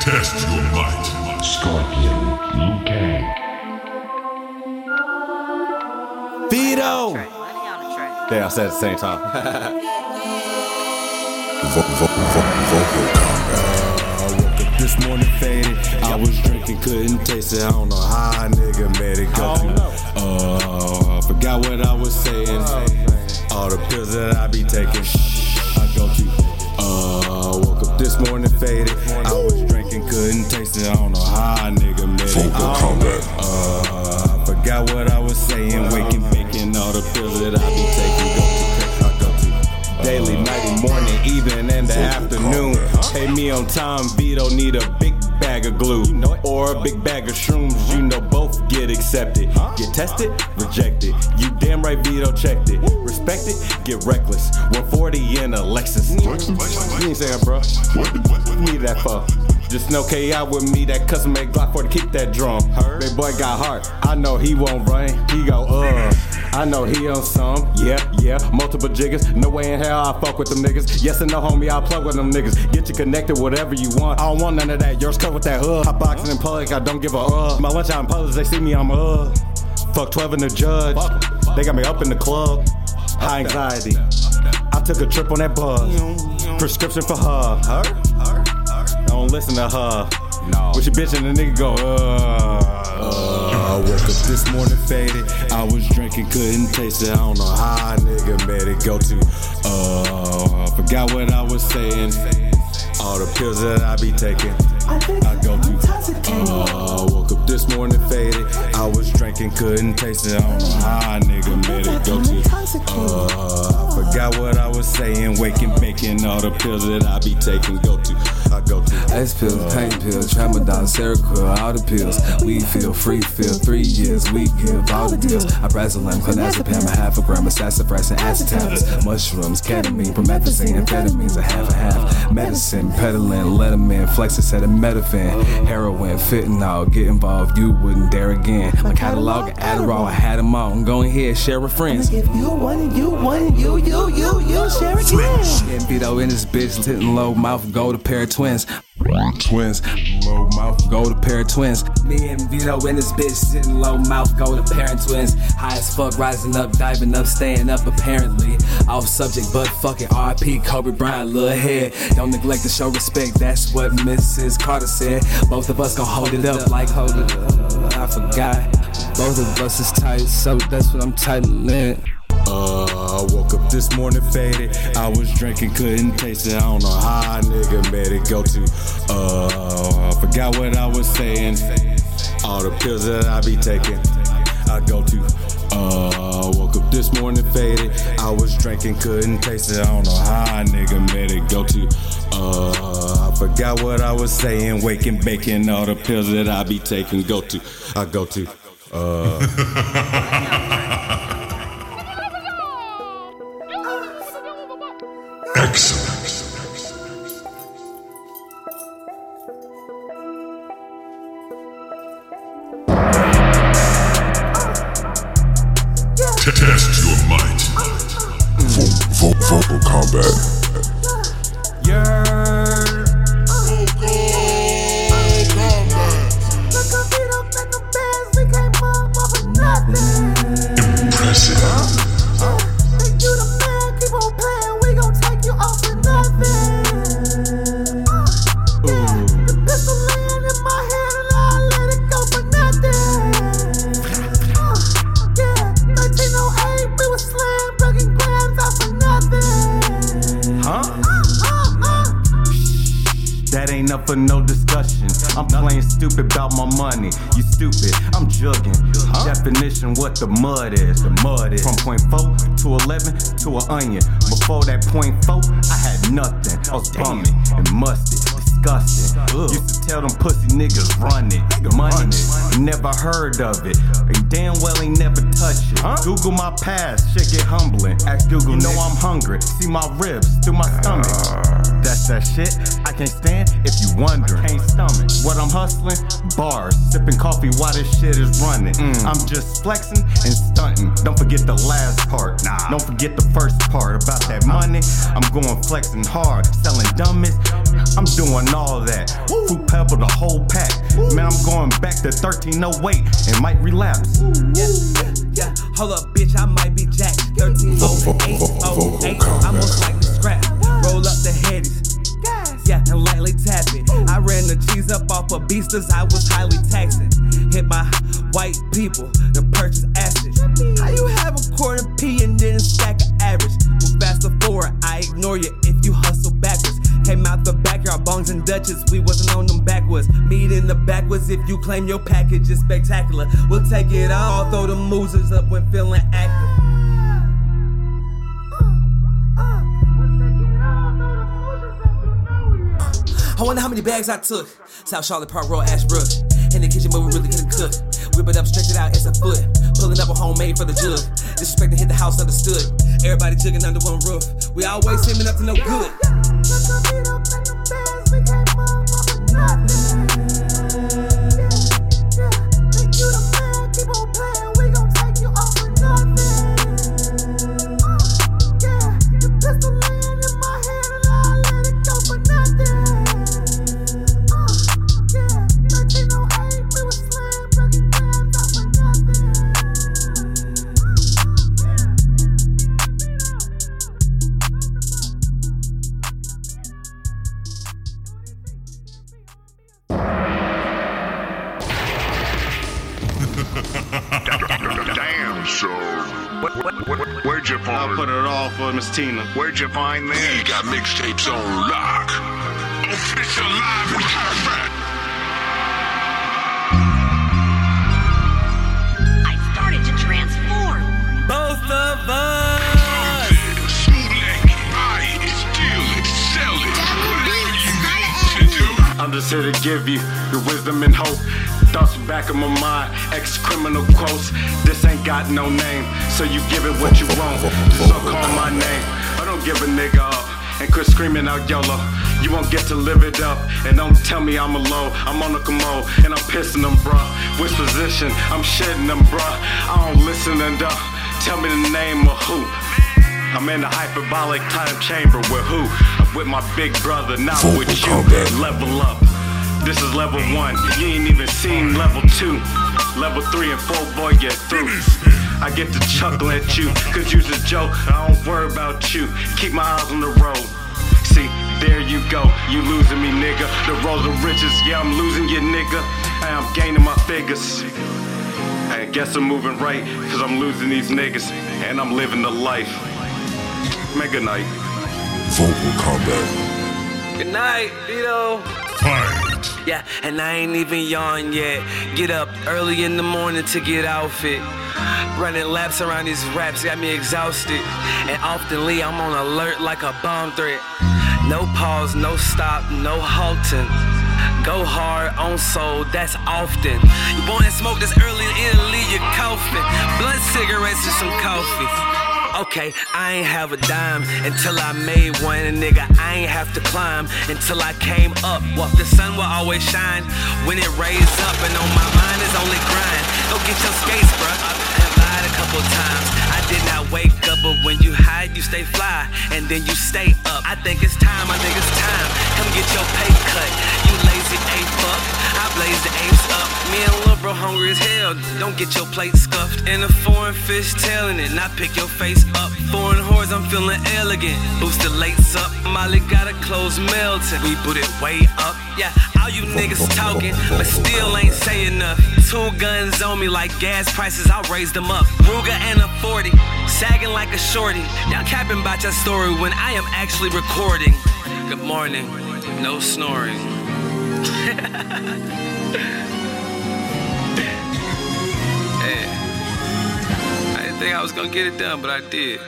Test your might. Scorpion, Liu Kang. Vito! Money on the I said at the same time. Vo- vo- vo- vocal combat. I woke up this morning faded. I was drinking, couldn't taste it. I don't know how a nigga made it go through. Uh, I forgot what I was saying. All the pills that I be taking. I go to. Uh, woke up this morning faded. I was drinking, couldn't taste it. I don't know how a nigga made it. Combat. Uh, I forgot what I was saying. Waking, baking, all the pills that I be taking. Go to, I go to. Daily, night, morning, evening, and the afternoon. Pay me on time, Vito need a big bag of glue. Or a big bag of shrooms, you know both get accepted. Get tested, rejected. You damn right Vito checked it. Respect it, get reckless. 140 in a Lexus. You ain't saying, bro. What need that for? Just no KI with me, that custom made Glock for to keep that drum. Big boy got heart, I know he won't run. He go, uh. I know he on some, yeah, yeah. Multiple jiggers, no way in hell I fuck with them niggas. Yes and no, homie, I plug with them niggas. Get you connected, whatever you want. I don't want none of that. Yours cut with that uh. Hot boxing in public, I don't give a uh. My lunch out in public, they see me, I'm uh. Fuck 12 in the judge. They got me up in the club. High anxiety. I took a trip on that buzz. Prescription for her. Her? Don't listen to her. No. With your bitch and the nigga go, uh. I woke up this morning faded. I was drinking, couldn't taste it. I don't know how a nigga made it go to. Uh, I forgot what I was saying. All the pills that I be taking. I go to. Uh, woke up this morning faded. I was drinking, couldn't taste it. I don't know how a nigga made it go to. Uh, I forgot what I was saying. Waking, baking, all the pills that I be taking. Go to. Ice pills, pain pills, tramadol, Seroquel, all the pills. We feel free, feel three years. We give all the deals. I Alprazolam, clonazepam, a half a gram of sassafras and acid. Mushrooms, ketamine, promethazine, amphetamines, a half a half. Medicine, pedaling, letterman, flexacetaminophen, heroin, fentanyl. Get involved, you wouldn't dare again. My catalog of Adderall, I had them all. I'm Go ahead, share with friends. If you want it, you want it, you, you, you, you, share again. Getting Vito in this bitch, hitting low mouth, gold a pair of twins. Twins, low mouth, gold a pair of twins. Me and Vito in this bitch, sitting low mouth, gold a pair of twins. High as fuck, rising up, diving up, staying up apparently. Off subject, but fucking RP, Kobe Bryant, little head. Don't neglect to show respect, that's what Mrs. Carter said. Both of us gon' hold it up like hold it up. I forgot. Both of us is tight, so that's what I'm tightening. Uh, I woke up this morning faded. I was drinking, couldn't taste it. I don't know how a nigga made it go to. Uh, I forgot what I was saying. All the pills that I be taking, I go to. Uh, woke up this morning faded. I was drinking, couldn't taste it. I don't know how a nigga made it go to. Uh, I forgot what I was saying. Waking, baking, all the pills that I be taking, go to. I go to. Excellent. vocal up for no discussion. I'm playing stupid about my money. You stupid, I'm jugging. Definition what the mud is. The mud is from point four to eleven to an onion. Before that point four, I had nothing. I was bumming and musty. Disgusting. Used to tell them pussy niggas run it. The money it. Never heard of it. And damn well ain't never touched it. Google my past, shit get humbling. Ask Google, you know I'm hungry. See my ribs through my stomach. Uh. That's that shit can't stand if you wondering. Can't stomach what I'm hustling. bars, sipping coffee while this shit is running. Mm. I'm just flexing and stunting. Don't forget the last part. Nah. Don't forget the first part about that money. I'm going flexing hard, selling dumbest. I'm doing all that. Fruit pebble the whole pack. Man, I'm going back to 1308 and might relapse. Yeah, yeah, yeah. Hold up, bitch, I might be Jack. 13 08, almost like the scrap. Roll up the headies. Yeah, and lightly tap it. I ran the cheese up off of beasters, I was highly taxing. Hit my white people to purchase acid. How you have a quarter P and then stack an average? Move faster forward, I ignore you if you hustle backwards. Came out the backyard, bongs and Dutches, we wasn't on them backwards. Meet in the backwards if you claim your package is spectacular. We'll take it all, throw the moozers up when feeling active. Wonder how many bags I took. South Charlotte Park Road, Ashbrook. In the kitchen where we really couldn't cook. Whip it up, stretch it out, it's a foot. Pulling up a homemade for the jug. Disrespect to hit the house understood. Everybody jigging under one roof. We always seeming up to no good. Damn, so. What, what, what, where'd you find? I'll find put it all for Miss Tina. Where'd you find We this? got mixtapes on lock. Official live and perfect. I started to transform. Both of us. Smooth like buy it, steal it, sell it. Whatever you need to do. I'm just here to give you the wisdom and hope. Thoughts back of my mind, ex criminal quotes. This ain't got no name, so you give it what you want. So call my name. I don't give a nigga up and quit screaming out YOLO. You won't get to live it up, and don't tell me I'm a low. I'm on a commode, and I'm pissing them, bruh. Which position? I'm shedding them, bruh. I don't listen and uh, tell me the name of who. I'm in the hyperbolic time chamber with who? I'm with my big brother, not with you. Level up. This is level one. You ain't even seen level two. Level three and four, boy, get through. I get to chuckle at you, cause you's a joke. I don't worry about you. Keep my eyes on the road. See, there you go. You losing me, nigga. The road of riches, yeah, I'm losing you, nigga. And I'm gaining my figures. I guess I'm moving right, cause I'm losing these niggas. And I'm living the life. Mega night. Vocal combat. Good night, Vito. Fight. Yeah, and I ain't even yawn yet. Get up early in the morning to get outfit. Running laps around these raps got me exhausted. And oftenly I'm on alert like a bomb threat. No pause, no stop, no halting. Go hard on soul, that's often. You want to smoke this early in Italy, you're coughing. Blood cigarettes and some coffee. Okay, I ain't have a dime until I made one, and nigga, I ain't have to climb until I came up. Well, the sun will always shine when it rays up, and on my mind is only grind. Go get your skates, bruh. You stay fly, and then you stay up. I think it's time, I think it's time. Come get your pay cut. You lazy A fuck. I blaze the apes up. Me and Lil Bro hungry as hell. Don't get your plate scuffed. And a foreign fish tailing it. Not pick your face up. Foreign whores, I'm feeling elegant. Boost the lates up. Molly got a closed Melton. We put it way up. Yeah, all you niggas talking, but still ain't say enough. Two guns on me like gas prices, I raised them up. Ruger and a 40, sagging like a shorty. Y'all capping about your story when I am actually recording. Good morning, no snoring. Hey. I didn't think I was gonna get it done, but I did.